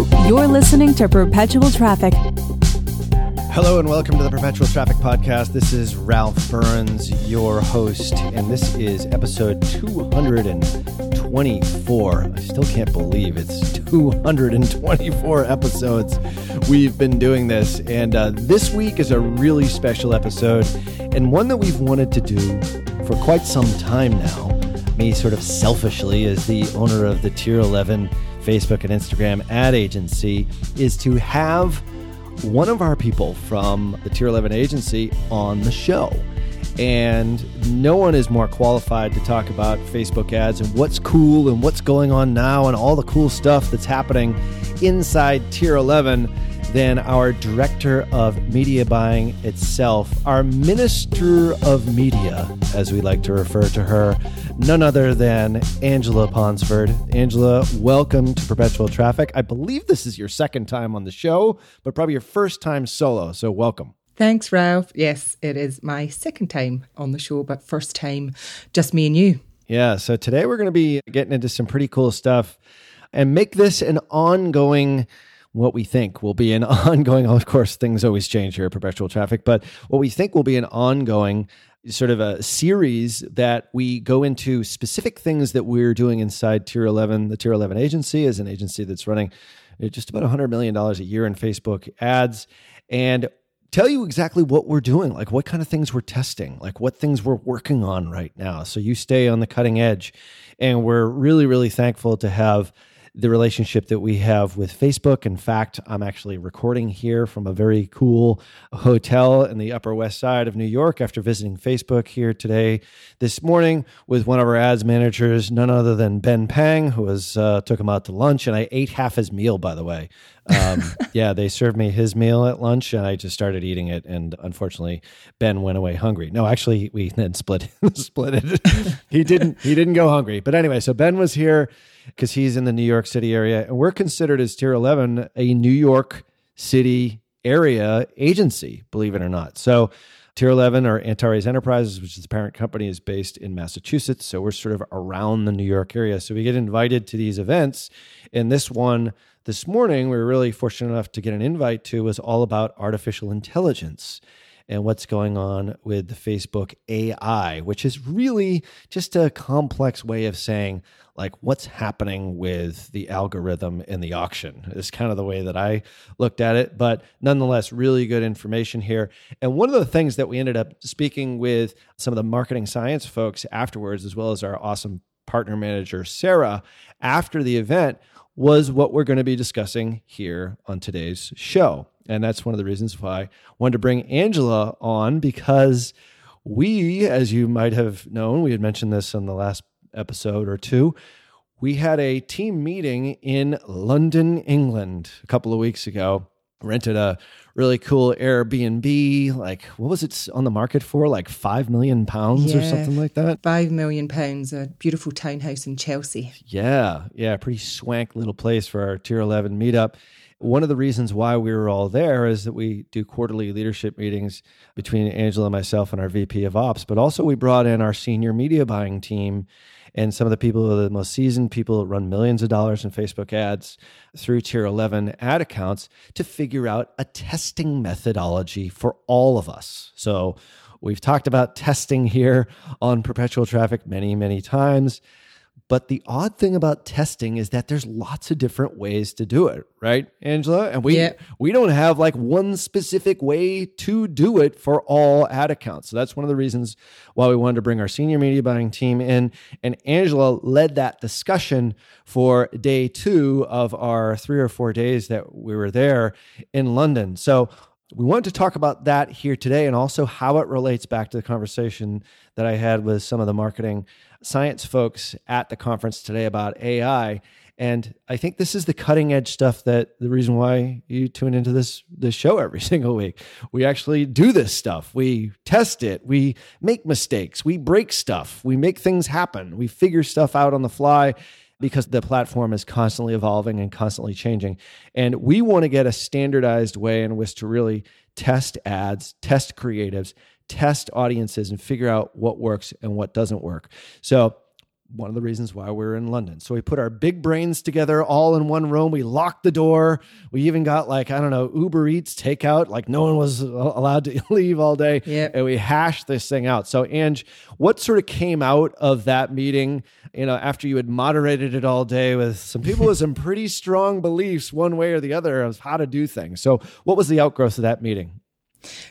You're listening to Perpetual Traffic. Hello and welcome to the Perpetual Traffic Podcast. This is Ralph Burns, your host, and this is episode 224. I still can't believe it's 224 episodes we've been doing this. And uh, this week is a really special episode and one that we've wanted to do for quite some time now. Me, sort of selfishly, as the owner of the Tier 11 Facebook and Instagram ad agency, is to have one of our people from the Tier 11 agency on the show. And no one is more qualified to talk about Facebook ads and what's cool and what's going on now and all the cool stuff that's happening inside Tier 11 than our director of media buying itself, our minister of media, as we like to refer to her, none other than Angela Ponsford. Angela, welcome to Perpetual Traffic. I believe this is your second time on the show, but probably your first time solo, so welcome. Thanks, Ralph. Yes, it is my second time on the show, but first time just me and you. Yeah, so today we're going to be getting into some pretty cool stuff and make this an ongoing what we think will be an ongoing, of course, things always change here at Perpetual Traffic, but what we think will be an ongoing sort of a series that we go into specific things that we're doing inside Tier 11. The Tier 11 agency is an agency that's running just about $100 million a year in Facebook ads and tell you exactly what we're doing, like what kind of things we're testing, like what things we're working on right now. So you stay on the cutting edge. And we're really, really thankful to have the relationship that we have with Facebook. In fact, I'm actually recording here from a very cool hotel in the Upper West Side of New York after visiting Facebook here today, this morning, with one of our ads managers, none other than Ben Pang, who was uh, took him out to lunch, and I ate half his meal, by the way. Um, yeah, they served me his meal at lunch, and I just started eating it. And unfortunately, Ben went away hungry. No, actually, we then split split it. he didn't. He didn't go hungry. But anyway, so Ben was here because he's in the New York City area. And we're considered as Tier 11 a New York City area agency, believe it or not. So, Tier 11 or Antares Enterprises, which is the parent company, is based in Massachusetts. So we're sort of around the New York area. So we get invited to these events. And this one this morning, we were really fortunate enough to get an invite to was all about artificial intelligence and what's going on with the Facebook AI, which is really just a complex way of saying, like, what's happening with the algorithm in the auction is kind of the way that I looked at it. But nonetheless, really good information here. And one of the things that we ended up speaking with some of the marketing science folks afterwards, as well as our awesome partner manager, Sarah, after the event was what we're going to be discussing here on today's show. And that's one of the reasons why I wanted to bring Angela on because we, as you might have known, we had mentioned this in the last episode or two, we had a team meeting in London, England a couple of weeks ago. Rented a really cool Airbnb. Like, what was it on the market for? Like five million pounds or something like that? Five million pounds, a beautiful townhouse in Chelsea. Yeah, yeah, pretty swank little place for our Tier 11 meetup. One of the reasons why we were all there is that we do quarterly leadership meetings between Angela, myself, and our VP of Ops, but also we brought in our senior media buying team and some of the people the most seasoned people run millions of dollars in Facebook ads through Tier 11 ad accounts to figure out a testing methodology for all of us. So we've talked about testing here on perpetual traffic many, many times. But the odd thing about testing is that there's lots of different ways to do it, right, Angela? And we Yeah. we don't have like one specific way to do it for all ad accounts. So that's one of the reasons why we wanted to bring our senior media buying team in. And Angela led that discussion for day two of our three or four days that we were there in London. So we wanted to talk about that here today and also how it relates back to the conversation that I had with some of the marketing science folks at the conference today about AI. And I think this is the cutting edge stuff that the reason why you tune into this this show every single week. We actually do this stuff. We test it. We make mistakes. We break stuff. We make things happen. We figure stuff out on the fly because the platform is constantly evolving and constantly changing. And we want to get a standardized way in which to really test ads, test creatives, test audiences, and figure out what works and what doesn't work. So, one of the reasons why we're in London. So we put our big brains together all in one room. We locked the door. We even got like, I don't know, Uber Eats takeout. Like no one was allowed to leave all day. Yep. And we hashed this thing out. So Ange, what sort of came out of that meeting, you know, after you had moderated it all day with some people with some pretty strong beliefs one way or the other of how to do things. So what was the outgrowth of that meeting?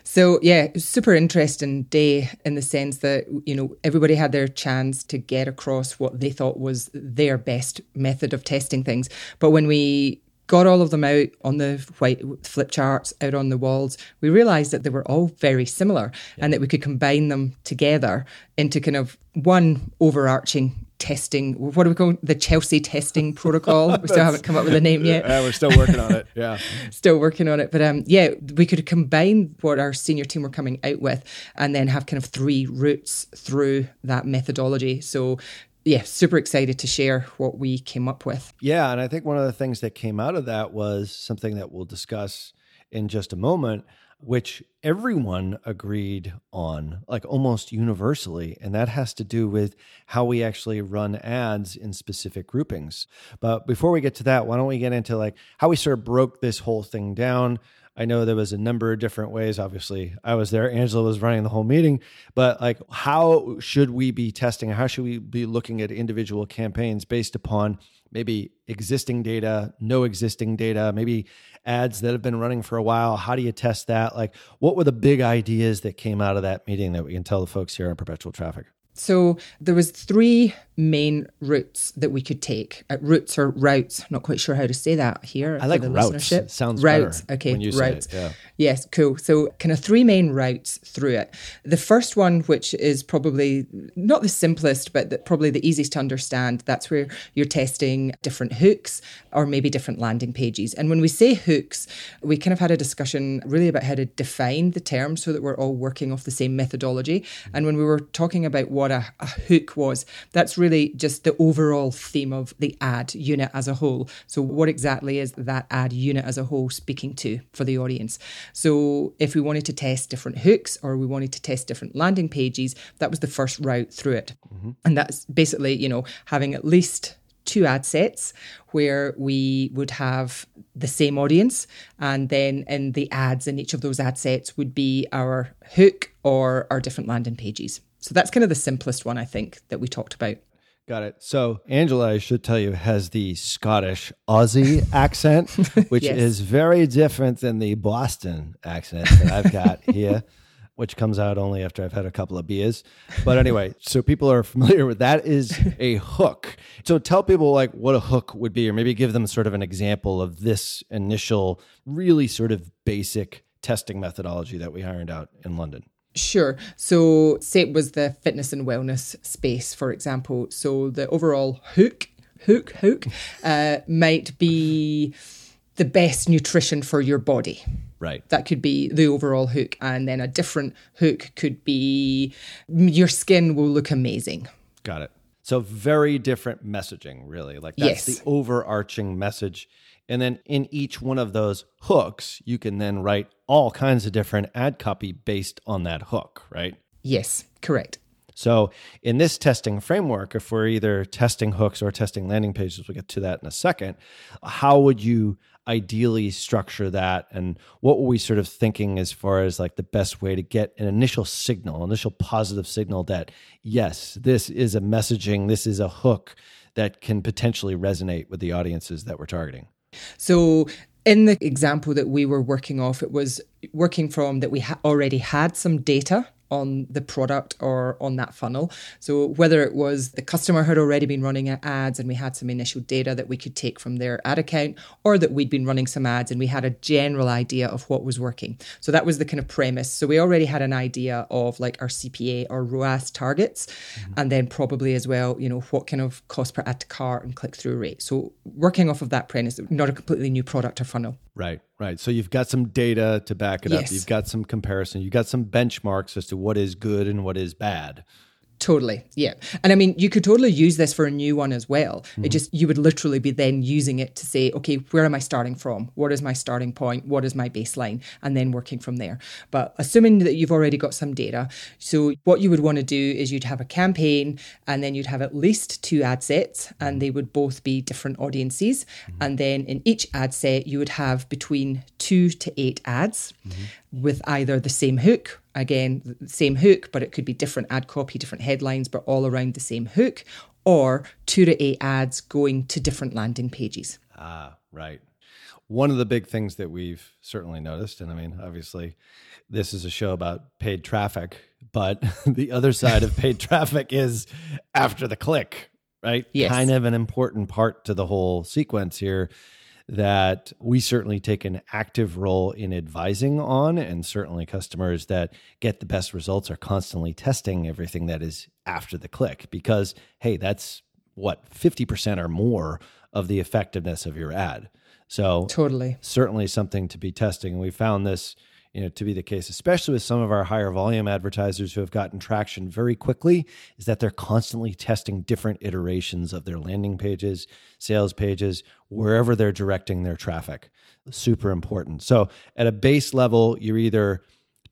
So yeah, super interesting day in the sense that you know everybody had their chance to get across what they thought was their best method of testing things. But when we got all of them out on the white flip charts out on the walls, we realized that they were all very similar and that we could combine them together into kind of one overarching testing what do we call it? the Chelsea testing protocol. we still haven't come up with a name yet Yeah, we're still working on it. Yeah. still working on it. But um, yeah, we could combine what our senior team were coming out with and then have kind of three routes through that methodology. So yeah, super excited to share what we came up with. Yeah, and I think one of the things that came out of that was something that we'll discuss in just a moment, which everyone agreed on, like almost universally, and that has to do with how we actually run ads in specific groupings. But before we get to that, why don't we get into like how we sort of broke this whole thing down? I know there was a number of different ways. Obviously, I was there. Angela was running the whole meeting, but like, how should we be testing? How should we be looking at individual campaigns based upon maybe existing data, no existing data, maybe ads that have been running for a while? How do you test that? Like, what were the big ideas that came out of that meeting that we can tell the folks here on Perpetual Traffic? So there was three main routes that we could take. Uh, routes or routes, not quite sure how to say that here. I like the routes. sounds routes. Okay, when you say routes. it, yeah. Yes, cool. So kind of three main routes through it. The first one, which is probably not the simplest, but the, probably the easiest to understand, that's where you're testing different hooks or maybe different landing pages. And when we say hooks, we kind of had a discussion really about how to define the term so that we're all working off the same methodology. And when we were talking about what a, a hook was, that's really just the overall theme of the ad unit as a whole. So, what exactly is that ad unit as a whole speaking to for the audience? So, if we wanted to test different hooks or we wanted to test different landing pages, that was the first route through it. Mm-hmm. And that's basically, you know, having at least two ad sets where we would have the same audience and then in the ads in each of those ad sets would be our hook or our different landing pages so that's kind of the simplest one i think that we talked about Got it. So Angela, I should tell you, has the Scottish Aussie accent, which Yes. is very different than the Boston accent that I've got here, which comes out only after I've had a couple of beers. But anyway, so people are familiar with that is a hook. So tell people like what a hook would be, or maybe give them sort of an example of this initial, really sort of basic testing methodology that we ironed out in London. Sure. So, say it was the fitness and wellness space, for example. So, the overall hook hook, hook, uh, might be the best nutrition for your body. Right. That could be the overall hook. And then a different hook could be your skin will look amazing. Got it. So very different messaging, really. Like that's Yes. the overarching message. And then in each one of those hooks, you can then write all kinds of different ad copy based on that hook, right? Yes, correct. So in this testing framework, if we're either testing hooks or testing landing pages, we'll get to that in a second. How would you ideally structure that? And what were we sort of thinking as far as like the best way to get an initial signal, initial positive signal that yes, this is a messaging, this is a hook that can potentially resonate with the audiences that we're targeting? So in the example that we were working off, it was working from that we ha- already had some data on the product or on that funnel. So whether it was the customer had already been running ads and we had some initial data that we could take from their ad account or that we'd been running some ads and we had a general idea of what was working. So that was the kind of premise. So we already had an idea of like our CPA or ROAS targets mm-hmm. and then probably as well, you know, what kind of cost per ad to cart and click through rate. So working off of that premise, not a completely new product or funnel. Right, right. So you've got some data to back it up. You've got some comparison. You've got some benchmarks as to what is good and what is bad. Totally. Yeah. And I mean, you could totally use this for a new one as well. It mm-hmm. just, you would literally be then using it to say, okay, where am I starting from? What is my starting point? What is my baseline? And then working from there. But assuming that you've already got some data, so what you would want to do is you'd have a campaign and then you'd have at least two ad sets and they would both be different audiences. Mm-hmm. And then in each ad set, you would have between two to eight ads mm-hmm. with either the same hook again same hook but it could be different ad copy different headlines but all around the same hook or two to eight ads going to different landing pages Ah, right. One of the big things that we've certainly noticed, and I mean, obviously, this is a show about paid traffic, but the other side of paid traffic is after the click, right? Yes. Kind of an important part to the whole sequence here that we certainly take an active role in advising on, and certainly customers that get the best results are constantly testing everything that is after the click because, hey, that's what 50% or more of the effectiveness of your ad. So totally certainly something to be testing. And we found this, you know, to be the case, especially with some of our higher volume advertisers who have gotten traction very quickly, is that they're constantly testing different iterations of their landing pages, sales pages, wherever they're directing their traffic. Super important. So at a base level, you're either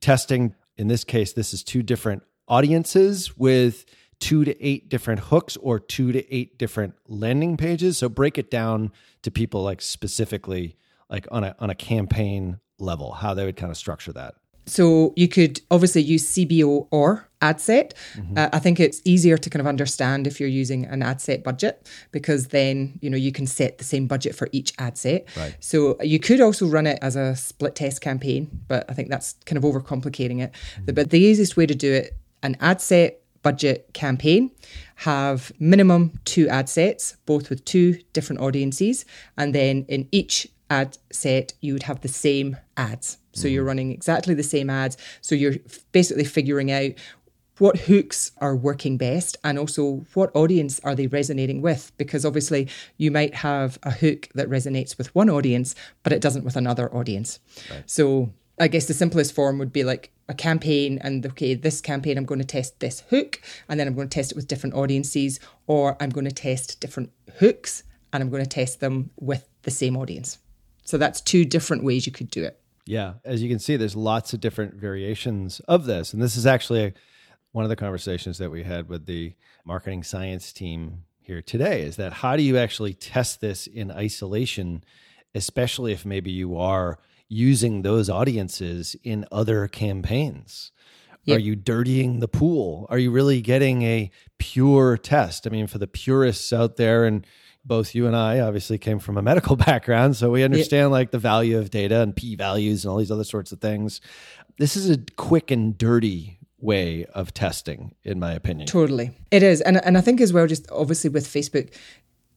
testing, in this case, this is two different audiences with two to eight different hooks or two to eight different landing pages. So break it down to people like specifically like on a on a campaign level, how they would kind of structure that. so you could obviously use cbo or ad set. Uh, i think it's easier to kind of understand if you're using an ad set budget because then you know you can set the same budget for each ad set. Right. so you could also run it as a split test campaign but i think that's kind of overcomplicating it. But the easiest way to do it an ad set budget campaign have minimum two ad sets both with two different audiences and then in each ad set you would have the same ads. So you're mm. running exactly the same ads. So you're basically figuring out what hooks are working best and also what audience are they resonating with. Because obviously you might have a hook that resonates with one audience but it doesn't with another audience. So i guess the simplest form would be like a campaign and okay this campaign i'm going to test this hook and then i'm going to test it with different audiences or i'm going to test different hooks and i'm going to test them with the same audience so that's two different ways you could do it Yeah, as you can see, there's lots of different variations of this, and this is actually a, one of the conversations that we had with the marketing science team here today. Is that how do you actually test this in isolation, especially if maybe you are using those audiences in other campaigns? Yep. Are you dirtying the pool? Are you really getting a pure test? I mean, for the purists out there, and both you and I obviously came from a medical background, so we understand like the value of data and p values and all these other sorts of things. This is a quick and dirty way of testing, in my opinion. Totally. It is. And and I think as well, just obviously with Facebook,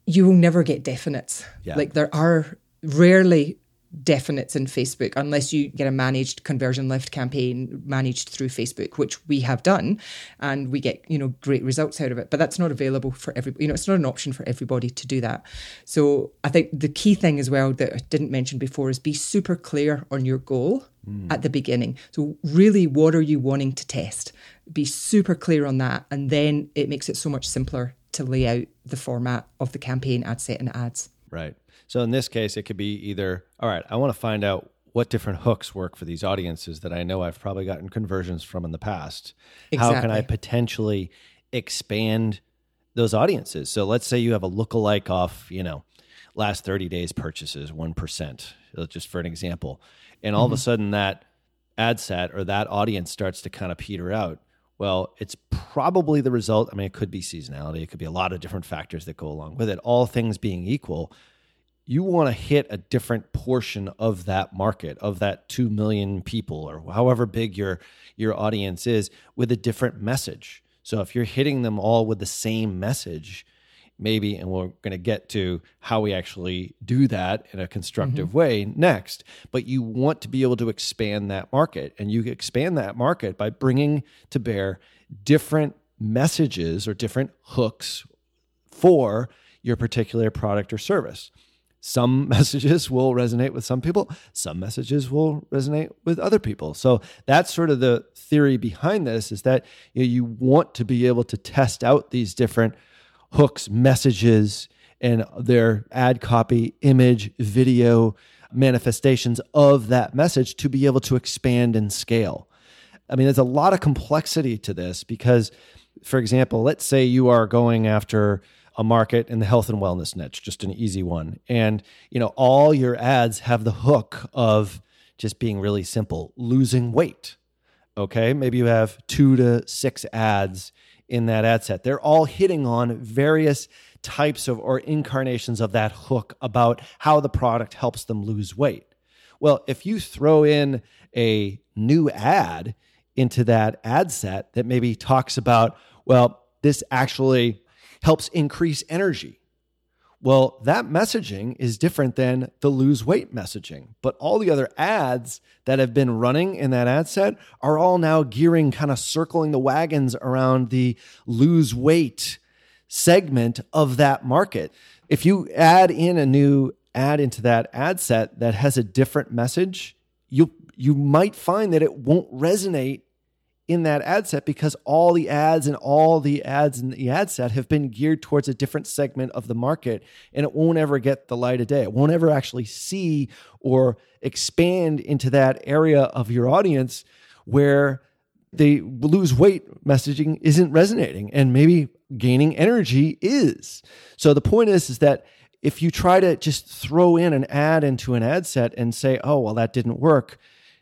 you will never get definites. Yeah. Like there are rarely definites in Facebook unless you get a managed conversion lift campaign managed through Facebook, which we have done, and we get you know great results out of it. But that's not available for every you know it's not an option for everybody to do that. So I think the key thing as well that I didn't mention before is be super clear on your goal mm. at the beginning. So really, what are you wanting to test? Be super clear on that, and then it makes it so much simpler to lay out the format of the campaign ad set and ads. Right. So in this case, it could be either, all right, I want to find out what different hooks work for these audiences that I know I've probably gotten conversions from in the past. Exactly. How can I potentially expand those audiences? So let's say you have a lookalike off, you know, last 30 days purchases, 1%, uh, just for an example. And all mm-hmm. of a mm-hmm. sudden that ad set or that audience starts to kind of peter out. Well, it's probably the result. I mean, it could be seasonality, it could be a lot of different factors that go along with it. All things being equal, you want to hit a different portion of that market, of that 2 million people or however big your your audience is with a different message. So if you're hitting them all with the same message, maybe, and we're going to get to how we actually do that in a constructive mm-hmm. way next. But you want to be able to expand that market, and you expand that market by bringing to bear different messages or different hooks for your particular product or service. Some messages will resonate with some people, some messages will resonate with other people. So that's sort of the theory behind this is that you, know, you want to be able to test out these different hooks, messages, and their ad copy, image, video manifestations of that message to be able to expand and scale. I mean, there's a lot of complexity to this because, for example, let's say you are going after a market in the health and wellness niche, just an easy one. And, you know, all your ads have the hook of just being really simple, losing weight. Okay. Maybe you have two to six ads in that ad set. They're all hitting on various types of or incarnations of that hook about how the product helps them lose weight. Well, if you throw in a new ad into that ad set that maybe talks about, well, this actually helps increase energy well, that messaging is different than the lose weight messaging. But all the other ads that have been running in that ad set are all now gearing, kind of circling the wagons around the lose weight segment of that market. If you add in a new ad into that ad set that has a different message, you you might find that it won't resonate in that ad set because all the ads and all the ads in the ad set have been geared towards a different segment of the market and it won't ever get the light of day. It won't ever actually see or expand into that area of your audience where the lose weight messaging isn't resonating and maybe gaining energy is. So the point is is that if you try to just throw in an ad into an ad set and say, "Oh, well that didn't work,"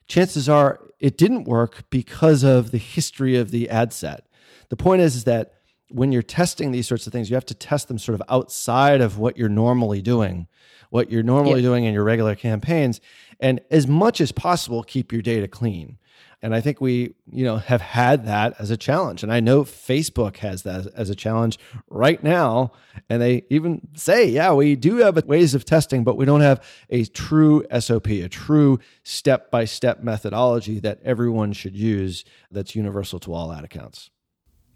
chances are it didn't work because of the history of the ad set. The point is, is that when you're testing these sorts of things, you have to test them sort of outside of what you're normally doing, what you're normally yeah. doing in your regular campaigns, and as much as possible, keep your data clean. And I think we, you know, have had that as a challenge. And I know Facebook has that as a challenge right now. And they even say, yeah, we do have ways of testing, but we don't have a true SOP, a true step by step methodology that everyone should use that's universal to all ad accounts.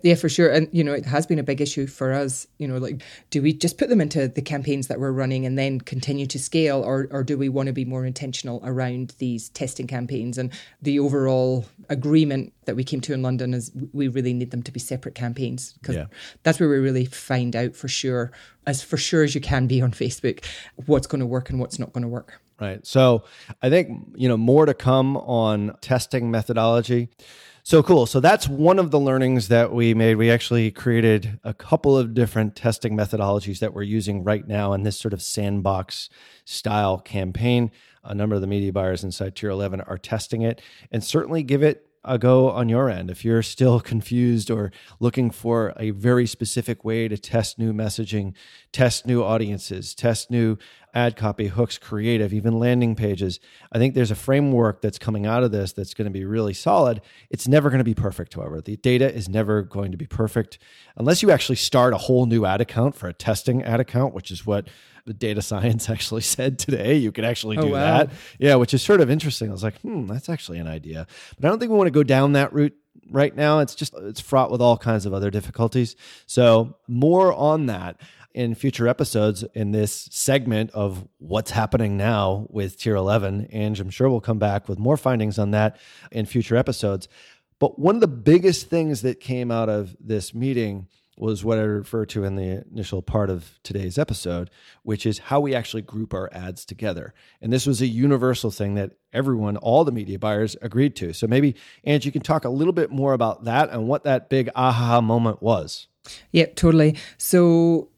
Yeah, for sure. And, you know, it has been a big issue for us. You know, like, do we just put them into the campaigns that we're running and then continue to scale, or, or do we want to be more intentional around these testing campaigns? And the overall agreement that we came to in London is we really need them to be separate campaigns because yeah. that's where we really find out for sure, as for sure as you can be on Facebook, what's going to work and what's not going to work. Right. So I think, you know, more to come on testing methodology. So cool. So that's one of the learnings that we made. We actually created a couple of different testing methodologies that we're using right now in this sort of sandbox style campaign. A number of the media buyers inside Tier 11 are testing it and certainly give it go on your end. If you're still confused or looking for a very specific way to test new messaging, test new audiences, test new ad copy, hooks, creative, even landing pages, I think there's a framework that's coming out of this that's going to be really solid. It's never going to be perfect, however. The data is never going to be perfect unless you actually start a whole new ad account for a testing ad account, which is what the data science actually said today you could actually do Oh, wow. that. Yeah, which is sort of interesting. I was like, hmm, that's actually an idea. But I don't think we want to go down that route right now. It's just it's fraught with all kinds of other difficulties. So more on that in future episodes in this segment of what's happening now with tier 11 and i'm sure we'll come back with more findings on that in future episodes but one of the biggest things that came out of this meeting was what I referred to in the initial part of today's episode, which is how we actually group our ads together. And this was a universal thing that everyone, all the media buyers agreed to. So maybe, Angie, you can talk a little bit more about that and what that big aha moment was. Yep, totally. So,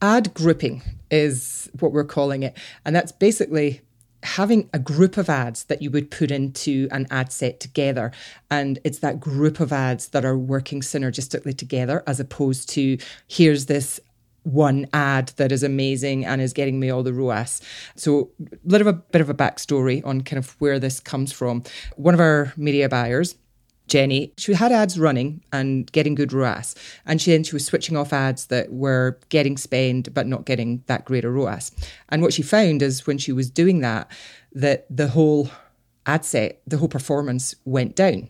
ad grouping is what we're calling it. And that's basically having a group of ads that you would put into an ad set together. And it's that group of ads that are working synergistically together as opposed to here's this one ad that is amazing and is getting me all the ROAS. So, a little bit of a backstory on kind of where this comes from. One of our media buyers, Jenny, she had ads running and getting good ROAS. And she then she was switching off ads that were getting spend but not getting that great a ROAS. And what she found is when she was doing that, that the whole ad set, the whole performance went down.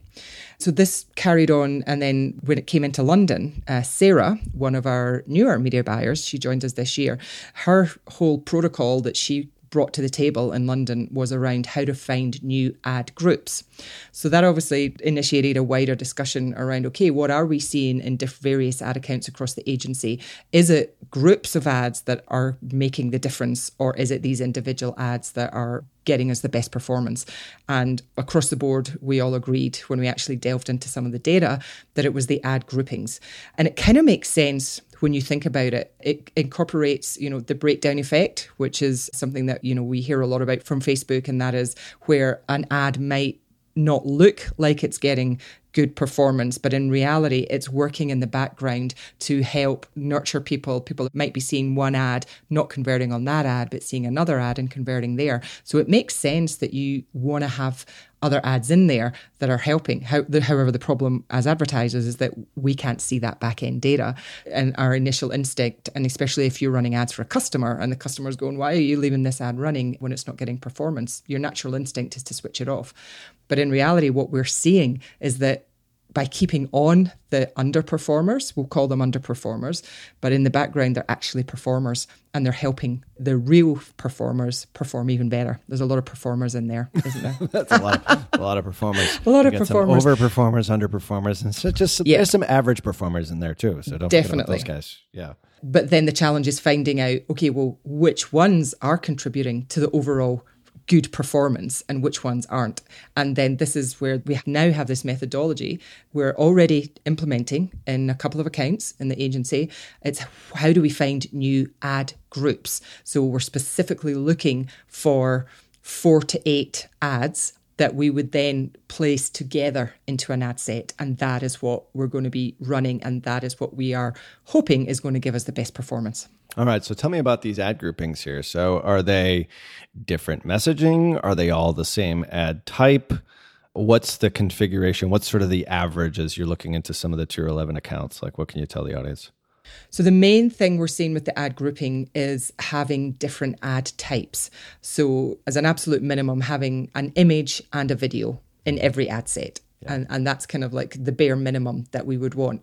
So this carried on, and then when it came into London, uh, Sarah, one of our newer media buyers, she joined us this year. Her whole protocol that she brought to the table in London was around how to find new ad groups. So that obviously initiated a wider discussion around okay, what are we seeing in diff- various ad accounts across the agency? Is it groups of ads that are making the difference, or is it these individual ads that are getting us the best performance? And across the board, we all agreed when we actually delved into some of the data that it was the ad groupings. And it kind of makes sense when you think about it it incorporates you know the breakdown effect which is something that you know we hear a lot about from facebook and that is where an ad might not look like it's getting good performance, but in reality, it's working in the background to help nurture people. People might be seeing one ad, not converting on that ad, but seeing another ad and converting there. So it makes sense that you want to have other ads in there that are helping. How, the, however, the problem as advertisers is that we can't see that back end data. And our initial instinct, and especially if you're running ads for a customer and the customer's going, Why are you leaving this ad running when it's not getting performance? Your natural instinct is to switch it off. But in reality, what we're seeing is that by keeping on the underperformers, we'll call them underperformers, but in the background, they're actually performers and they're helping the real performers perform even better. There's a lot of performers in there, isn't there? That's a lot, of, a lot of performers. A lot You of performers. some overperformers, underperformers, and so just some, Yeah. there's some average performers in there too. So don't forget about Definitely. those guys. Yeah. But then the challenge is finding out, okay, well, which ones are contributing to the overall good performance and which ones aren't. And then this is where we now have this methodology we're already implementing in a couple of accounts in the agency. It's how do we find new ad groups? So we're specifically looking for four to eight ads that we would then place together into an ad set. And that is what we're going to be running. And that is what we are hoping is going to give us the best performance. All right. So tell me about these ad groupings here. So are they different messaging? Are they all the same ad type? What's the configuration? What's sort of the average as you're looking into some of the tier 11 accounts? Like, what can you tell the audience? So, the main thing we're seeing with the ad grouping is having different ad types. So, as an absolute minimum, having an image and a video in every ad set. And, and that's kind of like the bare minimum that we would want.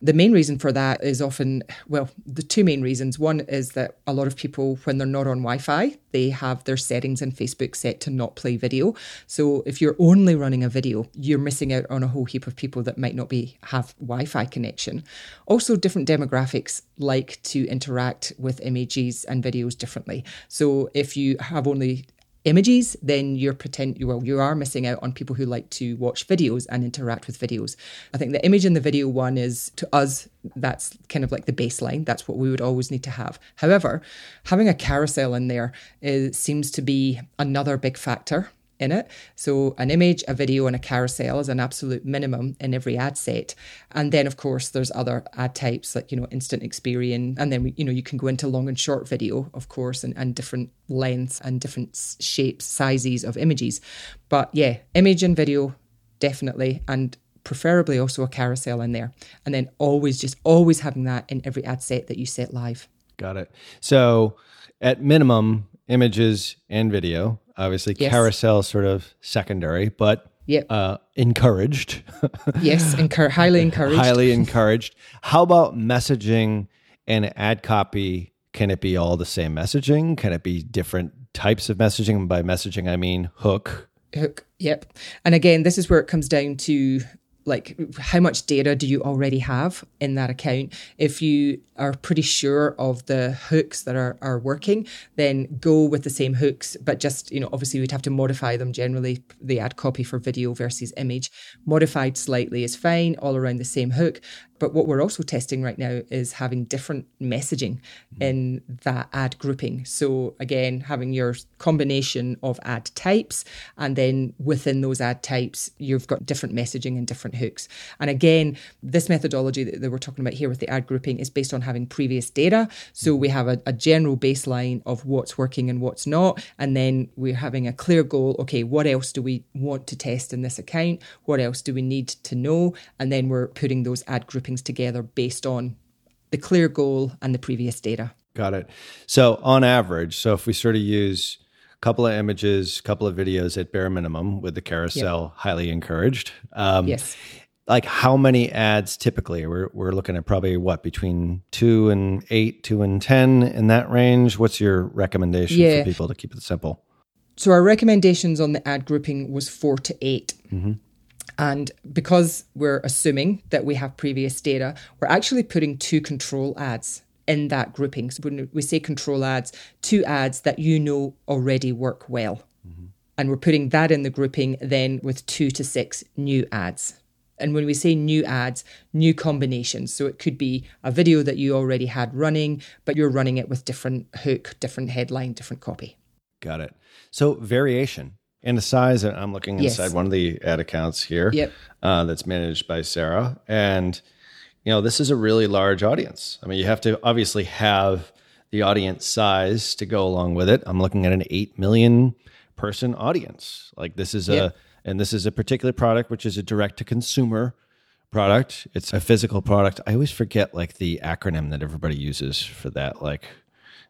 The main reason for that is often, well, the two main reasons. One is that a lot of people, when they're not on Wi Fi, they have their settings in Facebook set to not play video. So if you're only running a video, you're missing out on a whole heap of people that might not be have Wi-Fi connection. Also, different demographics like to interact with images and videos differently. So if you have only images, then you're pretend well, you are missing out on people who like to watch videos and interact with videos. I think the image and the video one is to us, that's kind of like the baseline. That's what we would always need to have. However, having a carousel in there is, seems to be another big factor in it. So an image, a video, and a carousel is an absolute minimum in every ad set. And then of course there's other ad types like, you know, instant experience. And then you know, you can go into long and short video, of course, and, and different lengths and different shapes, sizes of images. But yeah, image and video, definitely. And preferably also a carousel in there. And then always just always having that in every ad set that you set live. Got it. So at minimum images and video. Obviously, Yes. carousel sort of secondary, but Yep. uh, encouraged, yes, encour- highly encouraged. highly encouraged. How about messaging and ad copy? Can it be all the same messaging? Can it be different types of messaging? And by messaging, I mean hook. hook. Yep. And again, this is where it comes down to like how much data do you already have in that account? If you are pretty sure of the hooks that are, are working then go with the same hooks but just you know obviously we'd have to modify them generally the ad copy for video versus image. Modified slightly is fine all around the same hook but what we're also testing right now is having different messaging hmm. in that ad grouping. So, again, having your combination of ad types, and then within those ad types, you've got different messaging and different hooks. And again, this methodology that, we're talking about here with the ad grouping is based on having previous data. So, hmm. we have a, a general baseline of what's working and what's not. And then we're having a clear goal okay, what else do we want to test in this account? What else do we need to know? And then we're putting those ad groupings together based on the clear goal and the previous data. Got it. So on average, so if we sort of use a couple of images, a couple of videos at bare minimum with the carousel highly encouraged. Um, Yes. Like how many ads typically? We're, we're looking at probably what between two and eight, two and 10 in that range. What's your recommendation Yeah. for people to keep it simple? So our recommendations on the ad grouping was four to 8 And because we're assuming that we have previous data, we're actually putting two control ads in that grouping. So when we say control ads, two ads that you know already work well. Mm-hmm. And we're putting that in the grouping then with two to six new ads. And when we say new ads, new combinations. So it could be a video that you already had running, but you're running it with different hook, different headline, different copy. Got it. So variation in the size. I'm looking Yes. inside one of the ad accounts here. Yep. Uh, that's managed by Sarah, and you know this is a really large audience. I mean, you have to obviously have the audience size to go along with it. I'm looking at an eight million person audience. Like this is Yep. a and this is a particular product which is a direct to consumer product. It's a physical product. I always forget like the acronym that everybody uses for that. Like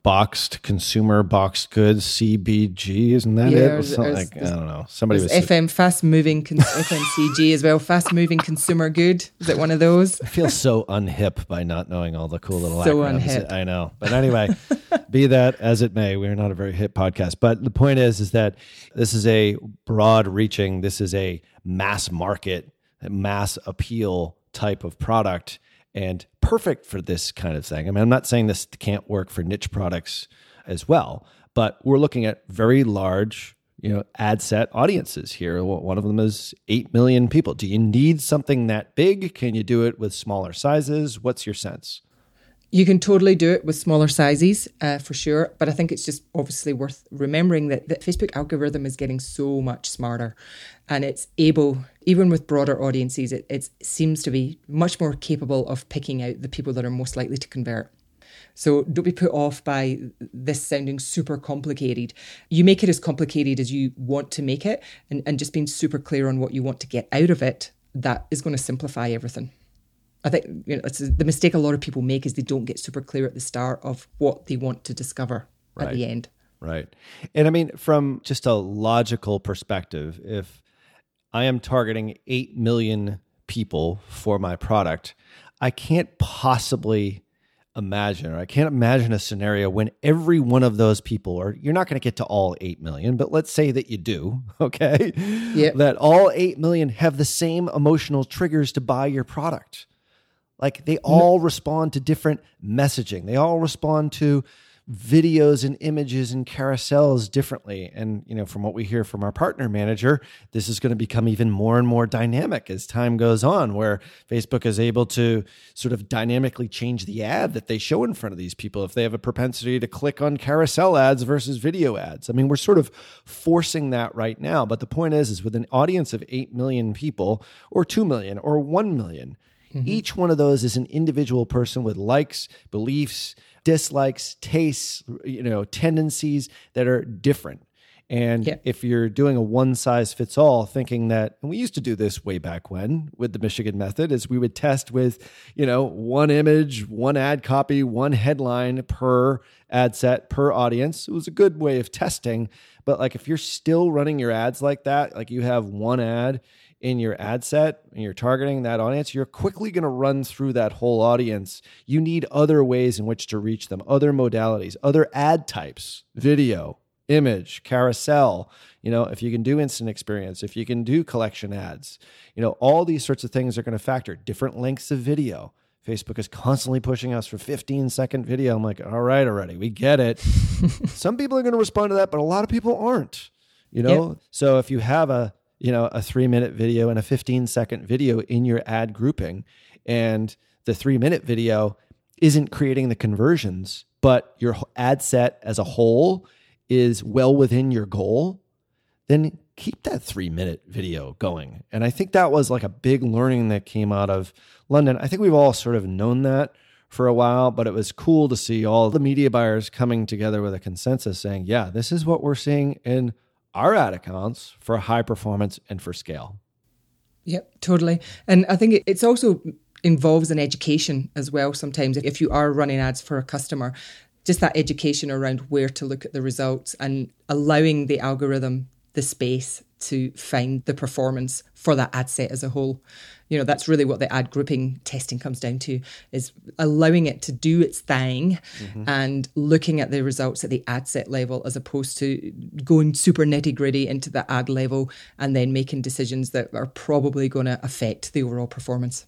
boxed consumer boxed goods CBG isn't that Yeah, it? Or something like, I don't know. Somebody was FM, fast moving, con- FMCG as well, fast moving consumer good. Is it one of those? I feel so unhip by not knowing all the cool little So acronyms. unhip. I know. But anyway, be that as it may, we're not a very hip podcast. But the point is, is that this is a broad reaching, this is a mass market, mass appeal type of product and perfect for this kind of thing. I mean, I'm not saying this can't work for niche products as well, but we're looking at very large you know ad set audiences here. One of them is 8 million people. Do you need something that big? Can you do it with smaller sizes? What's your sense You can totally do it with smaller sizes uh, for sure. But I think it's just obviously worth remembering that the Facebook algorithm is getting so much smarter and it's able, even with broader audiences, it, it seems to be much more capable of picking out the people that are most likely to convert. So don't be put off by this sounding super complicated. You make it as complicated as you want to make it and, and just being super clear on what you want to get out of it, that is going to simplify everything. I think you know, it's the mistake a lot of people make is they don't get super clear at the start of what they want to discover at the end. Right. And I mean, from just a logical perspective, if I am targeting 8 million people for my product, I can't possibly imagine, or I can't imagine a scenario when every one of those people, or you're not going to get to all 8 million, but let's say that you do, okay? Yep. That all 8 million have the same emotional triggers to buy your product. Like they all respond to different messaging. They all respond to videos and images and carousels differently. And, you know, from what we hear from our partner manager, this is going to become even more and more dynamic as time goes on, where Facebook is able to sort of dynamically change the ad that they show in front of these people if they have a propensity to click on carousel ads versus video ads. I mean, we're sort of forcing that right now. But the point is, is with an audience of 8 million people or 2 million or 1 million, Mm-hmm. each one of those is an individual person with likes, beliefs, dislikes, tastes, you know, tendencies that are different. And Yeah. if you're doing a one size fits all, thinking that, and we used to do this way back when with the Michigan method, is we would test with, you know, one image, one ad copy, one headline per ad set per audience. It was a good way of testing. But like if you're still running your ads like that, like you have one ad in your ad set and you're targeting that audience, you're quickly going to run through that whole audience. You need other ways in which to reach them, other modalities, other ad types, video, image, carousel. You know, if you can do instant experience, if you can do collection ads, you know, all these sorts of things are going to factor different lengths of video. Facebook is constantly pushing us for 15 second video. I'm like, all right, already, we get it. Some people are going to respond to that, but a lot of people aren't. You know, yep. so if you have a you know a three minute video and a 15 second video in your ad grouping, and the three minute video isn't creating the conversions, but your ad set as a whole is well within your goal, then keep that three minute video going. And I think that was like a big learning that came out of London. I think we've all sort of known that for a while, but it was cool to see all the media buyers coming together with a consensus saying, yeah, this is what we're seeing in our ad accounts for high performance and for scale. Yep, totally. And I think it's also involves an education as well sometimes if you are running ads for a customer just that education around where to look at the results and allowing the algorithm the space to find the performance for that ad set as a whole. You know, that's really what the ad grouping testing comes down to is allowing it to do its thing mm-hmm. and looking at the results at the ad set level as opposed to going super nitty gritty into the ad level and then making decisions that are probably going to affect the overall performance.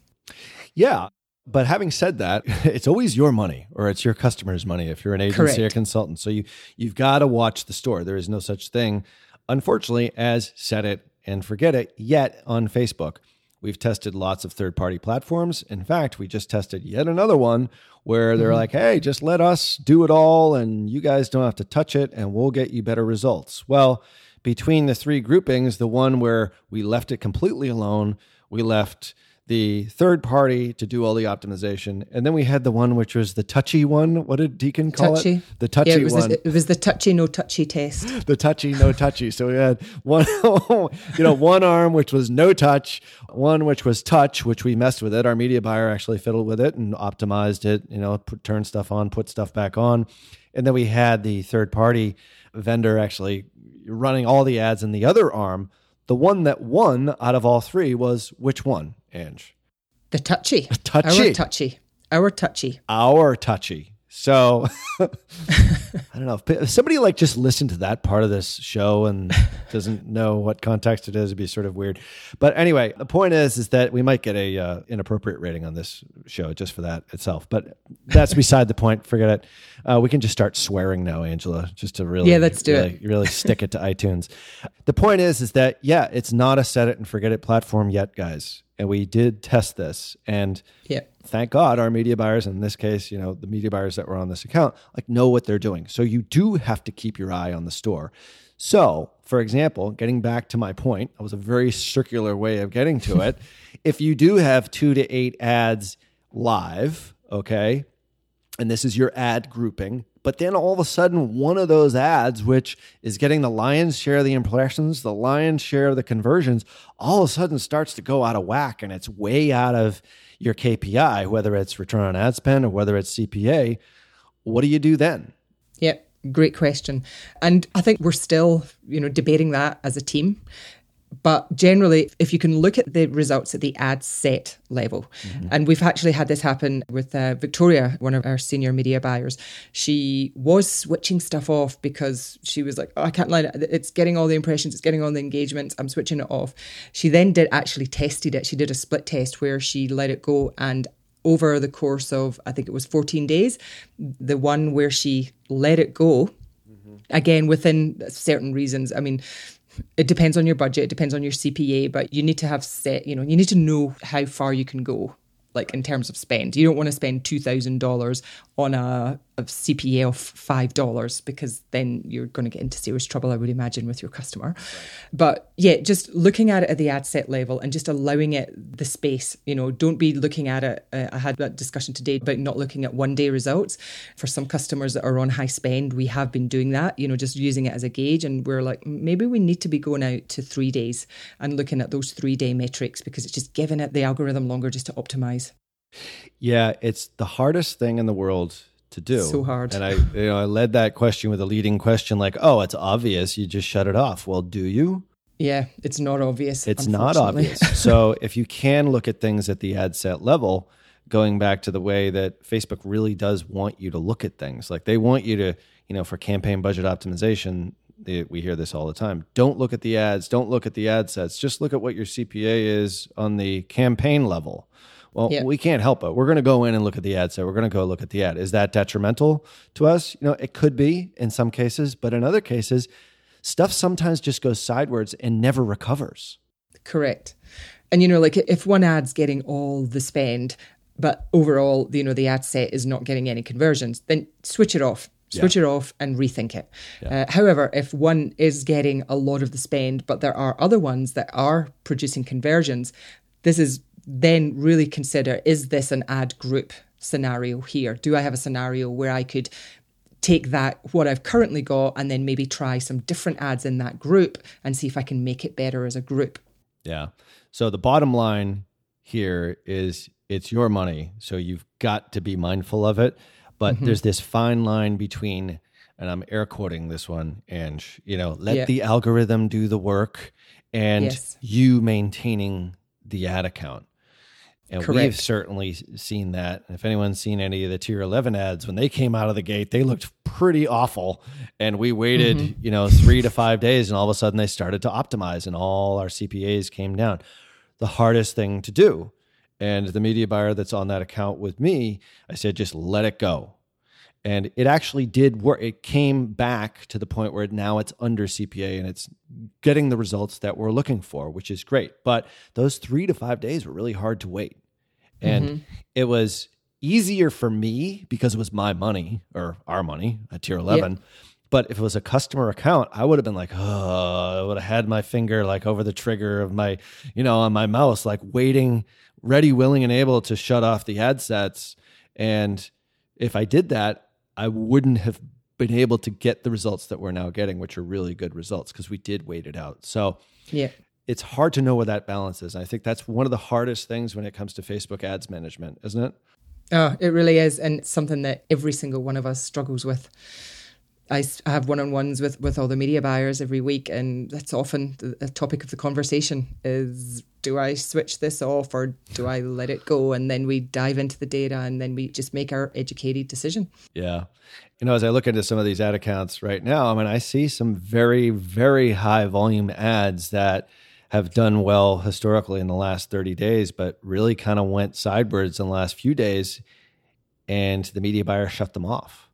Yeah. But having said that, it's always your money or it's your customer's money if you're an agency Correct. or consultant. So you you've got to watch the store. There is no such thing unfortunately, as set it and forget it yet on Facebook. We've tested lots of third party platforms. In fact, we just tested yet another one where they're mm-hmm. like, hey, just let us do it all and you guys don't have to touch it and we'll get you better results. Well, between the three groupings, the one where we left it completely alone, we left the third party to do all the optimization, and then we had the one which was the touchy one. What did Deacon call touchy. it? The touchy yeah, it was one. The, it was the touchy no touchy test. the touchy no touchy. so we had one, you know, one arm which was no touch, one which was touch, which we messed with it. Our media buyer actually fiddled with it and optimized it. You know, put, turn stuff on, put stuff back on, and then we had the third party vendor actually running all the ads in the other arm. The one that won out of all three was which one? Ange? The touchy. Touchy. Our touchy. Our touchy. Our touchy. So I don't know if somebody like just listened to that part of this show and doesn't know what context it is, it'd be sort of weird. But anyway, the point is, is that we might get a uh, inappropriate rating on this show just for that itself. But that's beside the point. Forget it. Uh, we can just start swearing now, Angela, just to really, yeah, let's do really, it. really stick it to iTunes. The point is, is that yeah, it's not a set it and forget it platform yet, guys and we did test this. And yeah. thank god our media buyers in this case you know the media buyers that were on this account like know what they're doing. So you do have to keep your eye on the store. So for example getting back to my point that was a very circular way of getting to it. If you do have two to eight ads live okay and this is your ad grouping but then all of a sudden, one of those ads, which is getting the lion's share of the impressions, the lion's share of the conversions, all of a sudden starts to go out of whack and it's way out of your KPI, whether it's return on ad spend or whether it's CPA. What do you do then? Yep. Great question. And I think we're still, you know, debating that as a team. But generally, if you can look at the results at the ad set level, mm-hmm. and we've actually had this happen with uh, Victoria, one of our senior media buyers. She was switching stuff off because she was like, oh, I can't lie, it's getting all the impressions, it's getting all the engagements, I'm switching it off. She then did actually tested it. She did a split test where she let it go and over the course of, I think it was 14 days, the one where she let it go, mm-hmm. again, within certain reasons. I mean, it depends on your budget, it depends on your CPA, but you need to have set, you know, you need to know how far you can go like in terms of spend. You don't want to spend $2,000 on a, a CPA of $5 because then you're going to get into serious trouble, I would imagine, with your customer. Right. But yeah, just looking at it at the ad set level and just allowing it the space, you know, don't be looking at it. Uh, I had that discussion today about not looking at one day results. For some customers that are on high spend, we have been doing that, you know, just using it as a gauge. And we're like, maybe we need to be going out to three days and looking at those three day metrics because it's just giving it the algorithm longer just to optimize. Yeah, it's the hardest thing in the world to do. So hard. And I, you know, I led that question with a leading question like, "Oh, it's obvious. You just shut it off." Well, do you? Yeah, it's not obvious. It's not obvious. so if you can look at things at the ad set level, going back to the way that Facebook really does want you to look at things, like they want you to, you know, for campaign budget optimization, they, we hear this all the time. Don't look at the ads. Don't look at the ad sets. Just look at what your CPA is on the campaign level. Well, Yeah. we can't help it. We're going to go in and look at the ad set. We're going to go look at the ad. Is that detrimental to us? You know, it could be in some cases, but in other cases, stuff sometimes just goes sideways and never recovers. Correct. And you know, like if one ad's getting all the spend, but overall, you know, the ad set is not getting any conversions, then switch it off. Switch it off and rethink it. Uh, however, if one is getting a lot of the spend, but there are other ones that are producing conversions, this is then really consider is this an ad group scenario here? Do I have a scenario where I could take that what I've currently got and then maybe try some different ads in that group and see if I can make it better as a group? Yeah. So the bottom line here is it's your money. So you've got to be mindful of it. But Mm-hmm. there's this fine line between, and I'm air quoting this one, and you know, let Yeah. the algorithm do the work and Yes. you maintaining the ad account. And we've certainly seen that. If anyone's seen any of the tier 11 ads, when they came out of the gate, they looked pretty awful. And we waited, Mm-hmm. you know, three to five days, and all of a sudden they started to optimize, and all our CPAs came down. The hardest thing to do. And the media buyer that's on that account with me, I said, just let it go. And it actually did work. It came back to the point where now it's under CPA and it's getting the results that we're looking for, which is great. But those three to five days were really hard to wait. And mm-hmm. it was easier for me because it was my money or our money at tier 11. But if it was a customer account, I would have been like, oh, I would have had my finger like over the trigger of my, you know, on my mouse, like waiting, ready, willing, and able to shut off the ad sets. And if I did that, I wouldn't have been able to get the results that we're now getting, which are really good results because we did wait it out. So Yeah. it's hard to know where that balance is. And I think that's one of the hardest things when it comes to Facebook ads management, isn't it? Oh, it really is. And it's something that every single one of us struggles with. I have one on ones with, with all the media buyers every week, and that's often the topic of the conversation is do I switch this off or do I let it go? And then we dive into the data and then we just make our educated decision. Yeah. You know, as I look into some of these ad accounts right now, I mean, I see some very, very high volume ads that have done well historically in the last 30 days, but really kind of went sideways in the last few days, and the media buyer shut them off.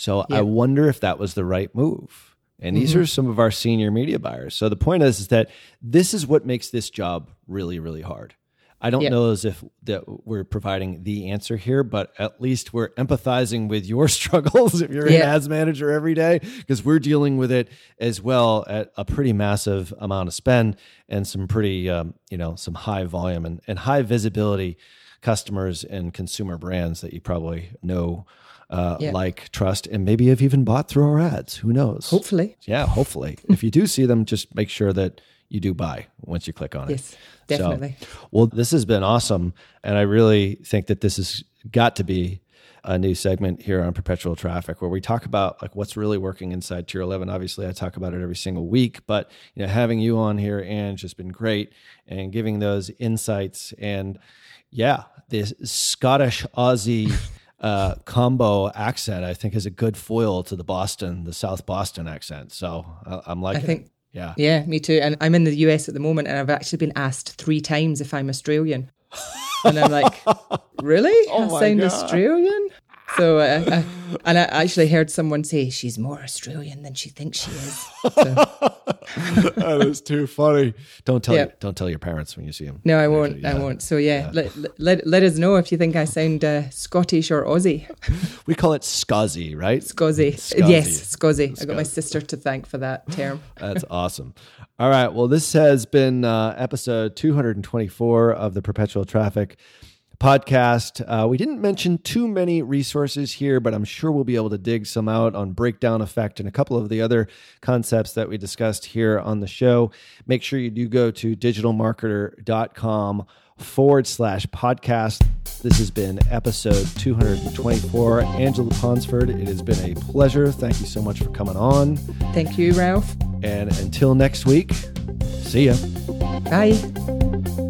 So I wonder if that was the right move. And these are some of our senior media buyers. So the point is, is that this is what makes this job really, really hard. I don't Yeah. know as if that we're providing the answer here, but at least we're empathizing with your struggles if you're an Yeah. ads manager every day, because we're dealing with it as well at a pretty massive amount of spend and some pretty, um, you know, some high volume and, and high visibility customers and consumer brands that you probably know, uh, Yeah. like, trust, and maybe have even bought through our ads. Who knows? Hopefully. Yeah, hopefully. if you do see them, just make sure that you do buy once you click on it. Yes, definitely. So, well, this has been awesome. And I really think that this has got to be a new segment here on perpetual traffic where we talk about like what's really working inside tier 11 obviously i talk about it every single week but you know having you on here and just been great and giving those insights and yeah this scottish aussie uh, combo accent i think is a good foil to the boston the south boston accent so I, i'm like I think, yeah yeah, me too. And I'm in the US at the moment, and I've actually been asked three times if I'm Australian. And I'm like, really? Oh I sound God. Australian? So, uh, uh, and I actually heard someone say she's more Australian than she thinks she is. So, that is too funny. Don't tell Yeah. your, don't tell your parents when you see them. no, I won't. I won't. So, yeah, Let, let, let us know if you think I sound uh, Scottish or Aussie. We call it scuzzy, right? Scuzzy. Scuzzy. Yes, Scuzzy. I got my sister to thank for that term. That's awesome. All right. Well, this has been uh, episode 224 of the Perpetual Traffic podcast. Uh, we didn't mention too many resources here, but I'm sure we'll be able to dig some out on breakdown effect and a couple of the other concepts that we discussed here on the show. Make sure you do go to digitalmarketer.com forward slash podcast. This has been episode 224. Angela Ponsford, it has been a pleasure. Thank you so much for coming on. Thank you, Ralph. And until next week, see ya. Bye.